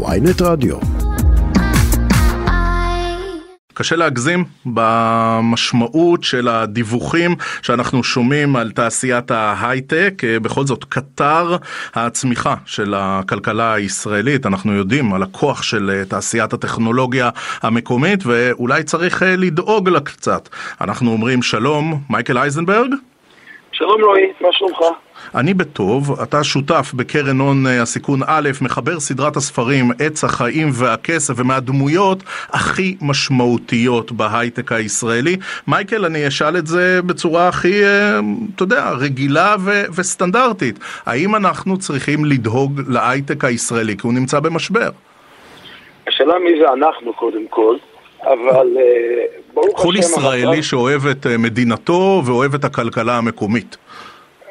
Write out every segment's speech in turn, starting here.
ויינט רדיו. קשה להגזים במשמעות של הדיווחים שאנחנו שומעים על תעשיית ההייטק. בכל זאת, קטר הצמיחה של הכלכלה הישראלית, אנחנו יודעים על הכוח של תעשיית הטכנולוגיה המקומית, ואולי צריך לדאוג לה קצת. אנחנו אומרים שלום, מייקל אייזנברג. שלום רועי, מה שלומך? אני בטוב, אתה שותף בקרן הון אה, הסיכון א', מחבר סדרת הספרים עץ החיים והכסף ומהדמויות הכי משמעותיות בהייטק הישראלי. מייקל, אני אשאל את זה בצורה הכי, אה, אתה יודע, רגילה ו- וסטנדרטית. האם אנחנו צריכים לדהוג להייטק הישראלי כי הוא נמצא במשבר? השאלה מי זה אנחנו קודם כל. אבל אה. כל ישראלי שאוהב את מדינתו ואוהב את הכלכלה המקומית.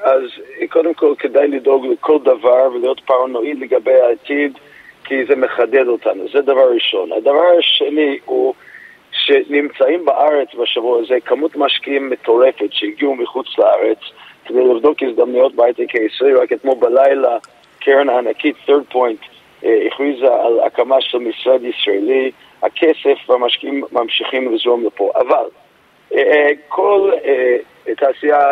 אז קודם כל כדאי לדאוג לכל דבר ולהיות פרנואיד לגבי העתיד, כי זה מחדד אותנו, זה דבר ראשון. הדבר השני הוא שנמצאים בארץ בשבוע הזה כמות משקיעים מטורפת שהגיעו מחוץ לארץ כדי לבדוק הזדמנויות בהייטק הישראלי, רק אתמול בלילה קרן הענקית third point אה, הכריזה על הקמה של משרד ישראלי, הכסף והמשקיעים ממשיכים לזרום לפה. אבל אה, אה, כל תעשייה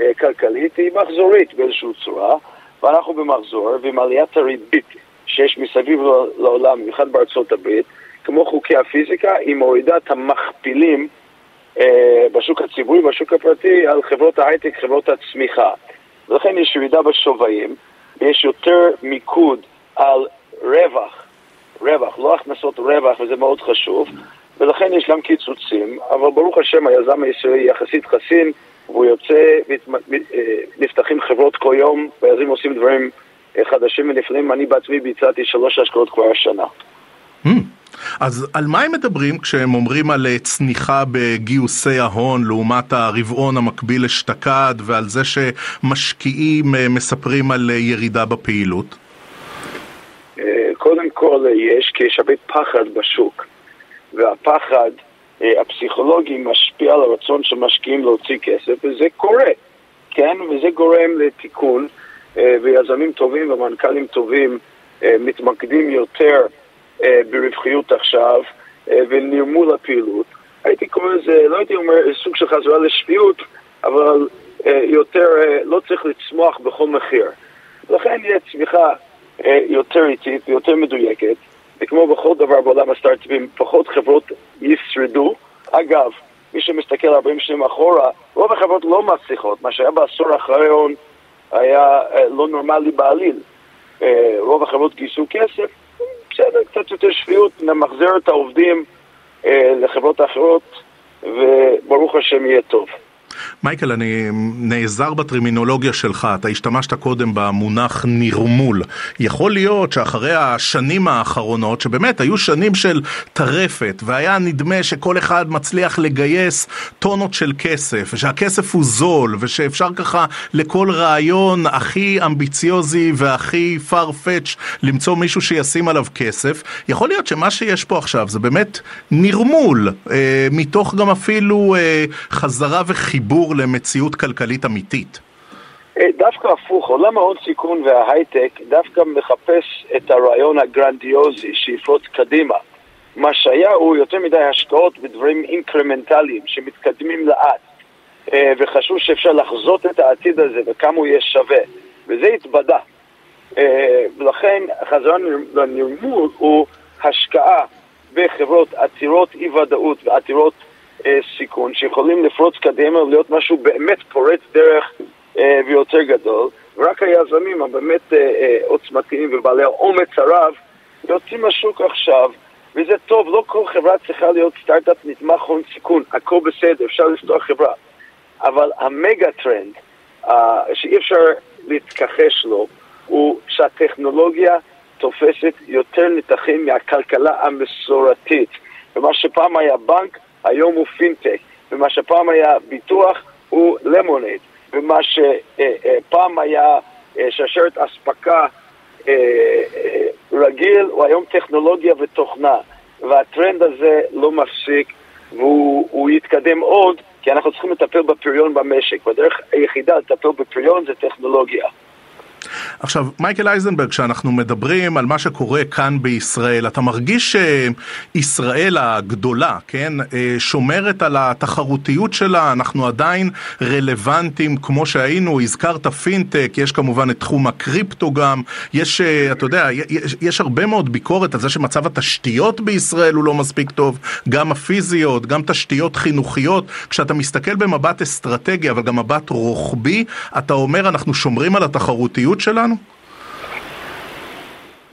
אה, כלכלית היא מחזורית באיזושהי צורה, ואנחנו במחזור, ועם עליית הריבית שיש מסביב לעולם, במיוחד בארצות הברית, כמו חוקי הפיזיקה, היא מורידה את המכפילים אה, בשוק הציבורי, בשוק הפרטי, על חברות ההייטק, חברות הצמיחה. ולכן יש ירידה בשווים, ויש יותר מיקוד על רווח, רווח, לא הכנסות רווח, וזה מאוד חשוב, ולכן יש גם קיצוצים, אבל ברוך השם היזם הישראלי יחסית חסין, והוא יוצא, נפתחים חברות כל יום, ויזמים עושים דברים אה, חדשים ונפלאים. אני בעצמי ביצעתי שלוש השקעות כבר השנה. Hmm. אז על מה הם מדברים כשהם אומרים על אה, צניחה בגיוסי ההון לעומת הרבעון המקביל אשתקד ועל זה שמשקיעים אה, מספרים על ירידה בפעילות? קודם כל יש, כי יש הרבה פחד בשוק והפחד אה, הפסיכולוגי משפיע על הרצון של משקיעים להוציא כסף, וזה קורה, כן? וזה גורם לתיקון, אה, ויזמים טובים ומנכ"לים טובים אה, מתמקדים יותר ברווחיות עכשיו ונרמול הפעילות. הייתי קורא לזה, לא הייתי אומר סוג של חזרה לשפיות, אבל יותר, לא צריך לצמוח בכל מחיר. לכן יהיה צמיחה יותר איטית ויותר מדויקת, וכמו בכל דבר בעולם הסטארט-אפים, פחות חברות ישרדו. אגב, מי שמסתכל 40 שנים אחורה, רוב החברות לא מצליחות. מה שהיה בעשור האחרון היה אה, לא נורמלי בעליל. אה, רוב החברות גייסו כסף, בסדר, קצת יותר שפיות, נמחזר את העובדים אה, לחברות אחרות, וברוך השם יהיה טוב. מייקל, אני נעזר בטרמינולוגיה שלך, אתה השתמשת קודם במונח נרמול. יכול להיות שאחרי השנים האחרונות, שבאמת היו שנים של טרפת, והיה נדמה שכל אחד מצליח לגייס טונות של כסף, ושהכסף הוא זול, ושאפשר ככה לכל רעיון הכי אמביציוזי והכי farfetch למצוא מישהו שישים עליו כסף, יכול להיות שמה שיש פה עכשיו זה באמת נרמול, אה, מתוך גם אפילו אה, חזרה וחיבור. חיבור למציאות כלכלית אמיתית? אה, דווקא הפוך, עולם ההון סיכון וההייטק דווקא מחפש את הרעיון הגרנדיוזי שיפרוץ קדימה. מה שהיה הוא יותר מדי השקעות בדברים אינקרמנטליים שמתקדמים לאט אה, וחשוב שאפשר לחזות את העתיד הזה וכמה הוא יהיה שווה וזה התבדה אה, ולכן החזרה לנרמול הוא השקעה בחברות עתירות אי ודאות ועתירות אה, סיכון שיכולים לפרוץ קדימה ולהיות משהו באמת פורץ דרך אה, ויותר גדול. ורק היזמים הבאמת אה, אה, עוצמתיים ובעלי האומץ הרב יוצאים לשוק עכשיו וזה טוב, לא כל חברה צריכה להיות סטארט-אפ נתמך הון סיכון, הכל בסדר, אפשר לפתוח חברה. אבל המגה טרנד אה, שאי אפשר להתכחש לו הוא שהטכנולוגיה תופסת יותר נתחים מהכלכלה המסורתית. ומה שפעם היה בנק היום הוא פינטק, ומה שפעם היה ביטוח הוא למונייד, ומה שפעם היה אה, שרשרת אספקה אה, אה, רגיל הוא היום טכנולוגיה ותוכנה, והטרנד הזה לא מפסיק והוא יתקדם עוד כי אנחנו צריכים לטפל בפריון במשק, והדרך היחידה לטפל בפריון זה טכנולוגיה. עכשיו, מייקל אייזנברג, כשאנחנו מדברים על מה שקורה כאן בישראל, אתה מרגיש שישראל הגדולה, כן, שומרת על התחרותיות שלה, אנחנו עדיין רלוונטיים כמו שהיינו, הזכרת פינטק, יש כמובן את תחום הקריפטו גם, יש, אתה יודע, יש, יש הרבה מאוד ביקורת על זה שמצב התשתיות בישראל הוא לא מספיק טוב, גם הפיזיות, גם תשתיות חינוכיות, כשאתה מסתכל במבט אסטרטגי, אבל גם מבט רוחבי, אתה אומר אנחנו שומרים על התחרותיות שלנו?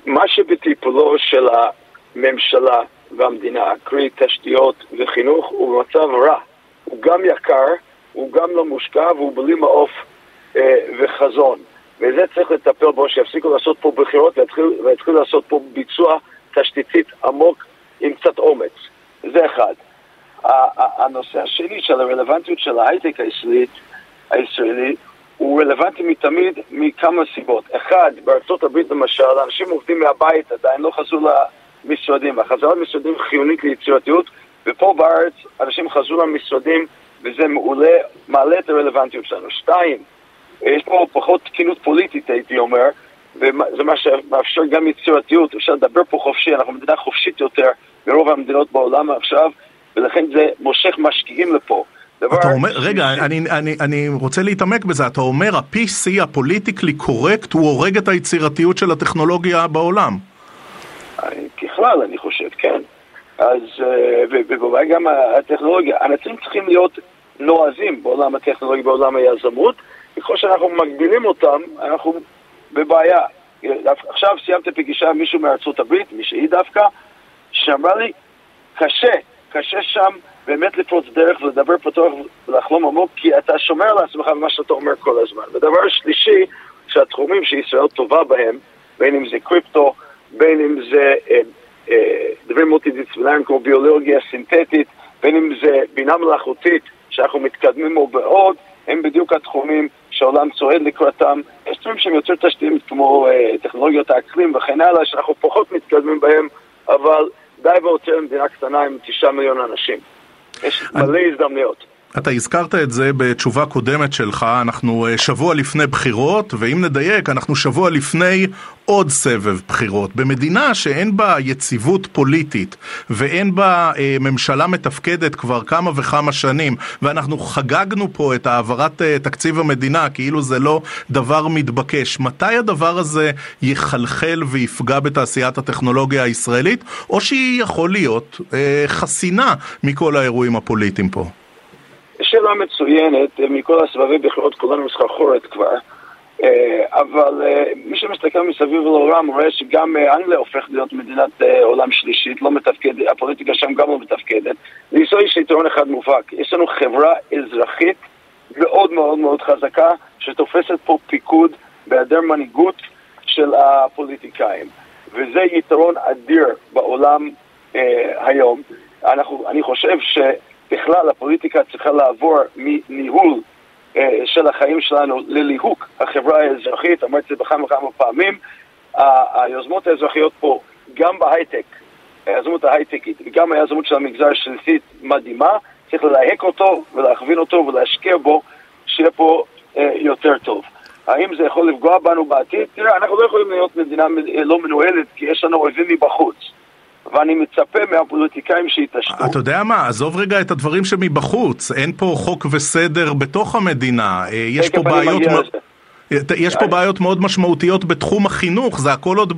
מה שבטיפולו של הממשלה והמדינה, קרי תשתיות וחינוך, הוא במצב רע. הוא גם יקר, הוא גם לא מושקע והוא בלי מעוף אה, וחזון. וזה צריך לטפל בו, שיפסיקו לעשות פה בחירות ויתחילו לעשות פה ביצוע תשתיתית עמוק עם קצת אומץ. זה אחד. הנושא השני של הרלוונטיות של ההייטק הישראלית, הישראלי הוא רלוונטי מתמיד מכמה סיבות. אחד, בארצות הברית למשל, אנשים עובדים מהבית עדיין, לא חזרו למשרדים. החזרה למשרדים חיונית ליצירתיות, ופה בארץ אנשים חזרו למשרדים וזה מעולה, מעלה את הרלוונטיות שלנו. שתיים, יש פה פחות תקינות פוליטית הייתי אומר, וזה מה שמאפשר גם יצירתיות, אפשר לדבר פה חופשי, אנחנו מדינה חופשית יותר מרוב המדינות בעולם עכשיו, ולכן זה מושך משקיעים לפה. אתה אומר, רגע, אני, אני, אני רוצה להתעמק בזה, אתה אומר ה-PC הפוליטיקלי קורקט הוא הורג את היצירתיות של הטכנולוגיה בעולם. ככלל, אני חושב, כן. אז, אה, ובוודאי גם הטכנולוגיה, אנשים צריכים להיות נועזים בעולם הטכנולוגיה, בעולם היזמות, ככל שאנחנו מגבילים אותם, אנחנו בבעיה. עכשיו סיימתי פגישה עם מישהו מארצות הברית, מישהי דווקא, שאמרה לי, קשה, קשה שם באמת לפרוץ דרך ולדבר פתוח ולחלום עמוק, כי אתה שומר על עצמך במה שאתה אומר כל הזמן. ודבר שלישי, שהתחומים שישראל טובה בהם, בין אם זה קריפטו, בין אם זה אה, אה, דברים מולטי-דיסציפלניים כמו ביולוגיה סינתטית, בין אם זה בינה מלאכותית, שאנחנו מתקדמים בו בעוד, הם בדיוק התחומים שהעולם צועד לקראתם. יש תחומים שהם יותר תשתיים כמו אה, טכנולוגיות האקלים וכן הלאה, שאנחנו פחות מתקדמים בהם, אבל די והותר מדינה קטנה עם תשעה מיליון אנשים. יש מלא הזדמנויות. אתה הזכרת את זה בתשובה קודמת שלך, אנחנו אה, שבוע לפני בחירות, ואם נדייק, אנחנו שבוע לפני עוד סבב בחירות. במדינה שאין בה יציבות פוליטית ואין בה אה, ממשלה מתפקדת כבר כמה וכמה שנים, ואנחנו חגגנו פה את העברת אה, תקציב המדינה כאילו זה לא דבר מתבקש, מתי הדבר הזה יחלחל ויפגע בתעשיית הטכנולוגיה הישראלית, או שהיא יכול להיות אה, חסינה מכל האירועים הפוליטיים פה? שאלה מצוינת, אה, מכל הסבבי בחירות כולנו מסחרחורת כבר, אה, אבל אה, מי שמסתכל מסביב לעולם רואה שגם אנגליה הופכת להיות מדינת עולם שלישית, לא מתפקדת, הפוליטיקה שם גם לא מתפקדת. לישראל יש יתרון אחד מובהק, יש לנו חברה אזרחית מאוד מאוד מאוד חזקה, שתופסת פה פיקוד בהיעדר מנהיגות של הפוליטיקאים. וזה יתרון אדיר בעולם אה, היום. אנחנו, אני חושב ש... בכלל הפוליטיקה צריכה לעבור מניהול אה, של החיים שלנו לליהוק החברה האזרחית, אמרתי את זה בכמה וכמה פעמים, היוזמות האזרחיות פה, גם בהייטק, היזמות ההייטקית וגם היזמות של המגזר השלישית מדהימה, צריך ללהק אותו ולהכווין אותו ולהשקיע בו, שיהיה פה אה, יותר טוב. האם זה יכול לפגוע בנו בעתיד? תראה, אנחנו לא יכולים להיות מדינה לא מנוהלת כי יש לנו אויבים מבחוץ. ואני מצפה מהפוליטיקאים שיתעשתו. אתה יודע מה, עזוב רגע את הדברים שמבחוץ, אין פה חוק וסדר בתוך המדינה, אה, יש פה בעיות... יש פה בעיות מאוד משמעותיות בתחום החינוך, זה הכל עוד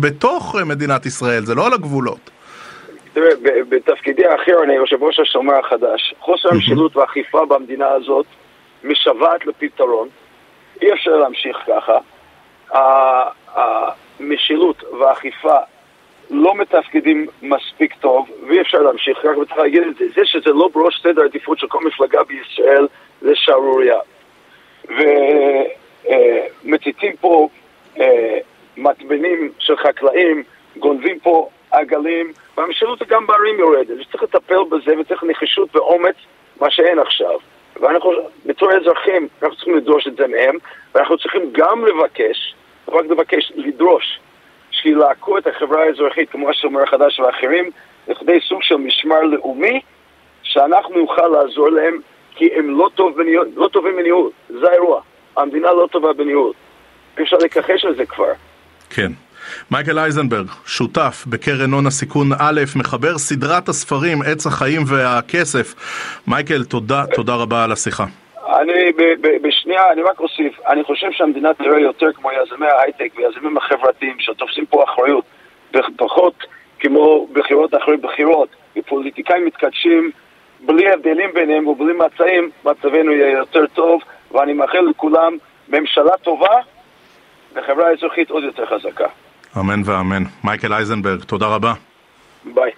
בתוך מדינת ישראל, זה לא על הגבולות. תראה, בתפקידי האחר אני יושב ראש השומר החדש. חוסר המשילות והאכיפה במדינה הזאת משוועת לפתרון. אי אפשר להמשיך ככה. המשילות והאכיפה לא מתפקדים מספיק טוב, ואי אפשר להמשיך, רק צריך להגיד את זה, זה שזה לא בראש סדר עדיפות של כל מפלגה בישראל, זה שערורייה. ומציתים פה אה, מטבנים של חקלאים, גונבים פה עגלים, והמשילות גם בערים יורדת, וצריך לטפל בזה וצריך נחישות ואומץ, מה שאין עכשיו. ואנחנו, בתור אזרחים, אנחנו צריכים לדרוש את זה מהם, ואנחנו צריכים גם לבקש, לא רק לבקש, לדרוש החברה האזרחית, כמו השומר החדש ואחרים, לכדי סוג של משמר לאומי, שאנחנו נוכל לעזור להם, כי הם לא, טוב בניהול, לא טובים בניהול, זה האירוע. המדינה לא טובה בניהול. אי אפשר לכחש על זה כבר. כן. מייקל אייזנברג, שותף בקרן הון הסיכון א', מחבר סדרת הספרים עץ החיים והכסף. מייקל, תודה, תודה רבה על השיחה. אני בשנייה, אני רק אוסיף, אני חושב שהמדינה תראה יותר כמו יזמי ההייטק ויזמים החברתיים שתופסים פה אחריות, כמו בחירות אחרי בחירות, ופוליטיקאים מתקדשים בלי הבדלים ביניהם ובלי מצעים, מצבנו יהיה יותר טוב, ואני מאחל לכולם ממשלה טובה וחברה אזרחית עוד יותר חזקה. אמן ואמן. מייקל אייזנברג, תודה רבה. ביי.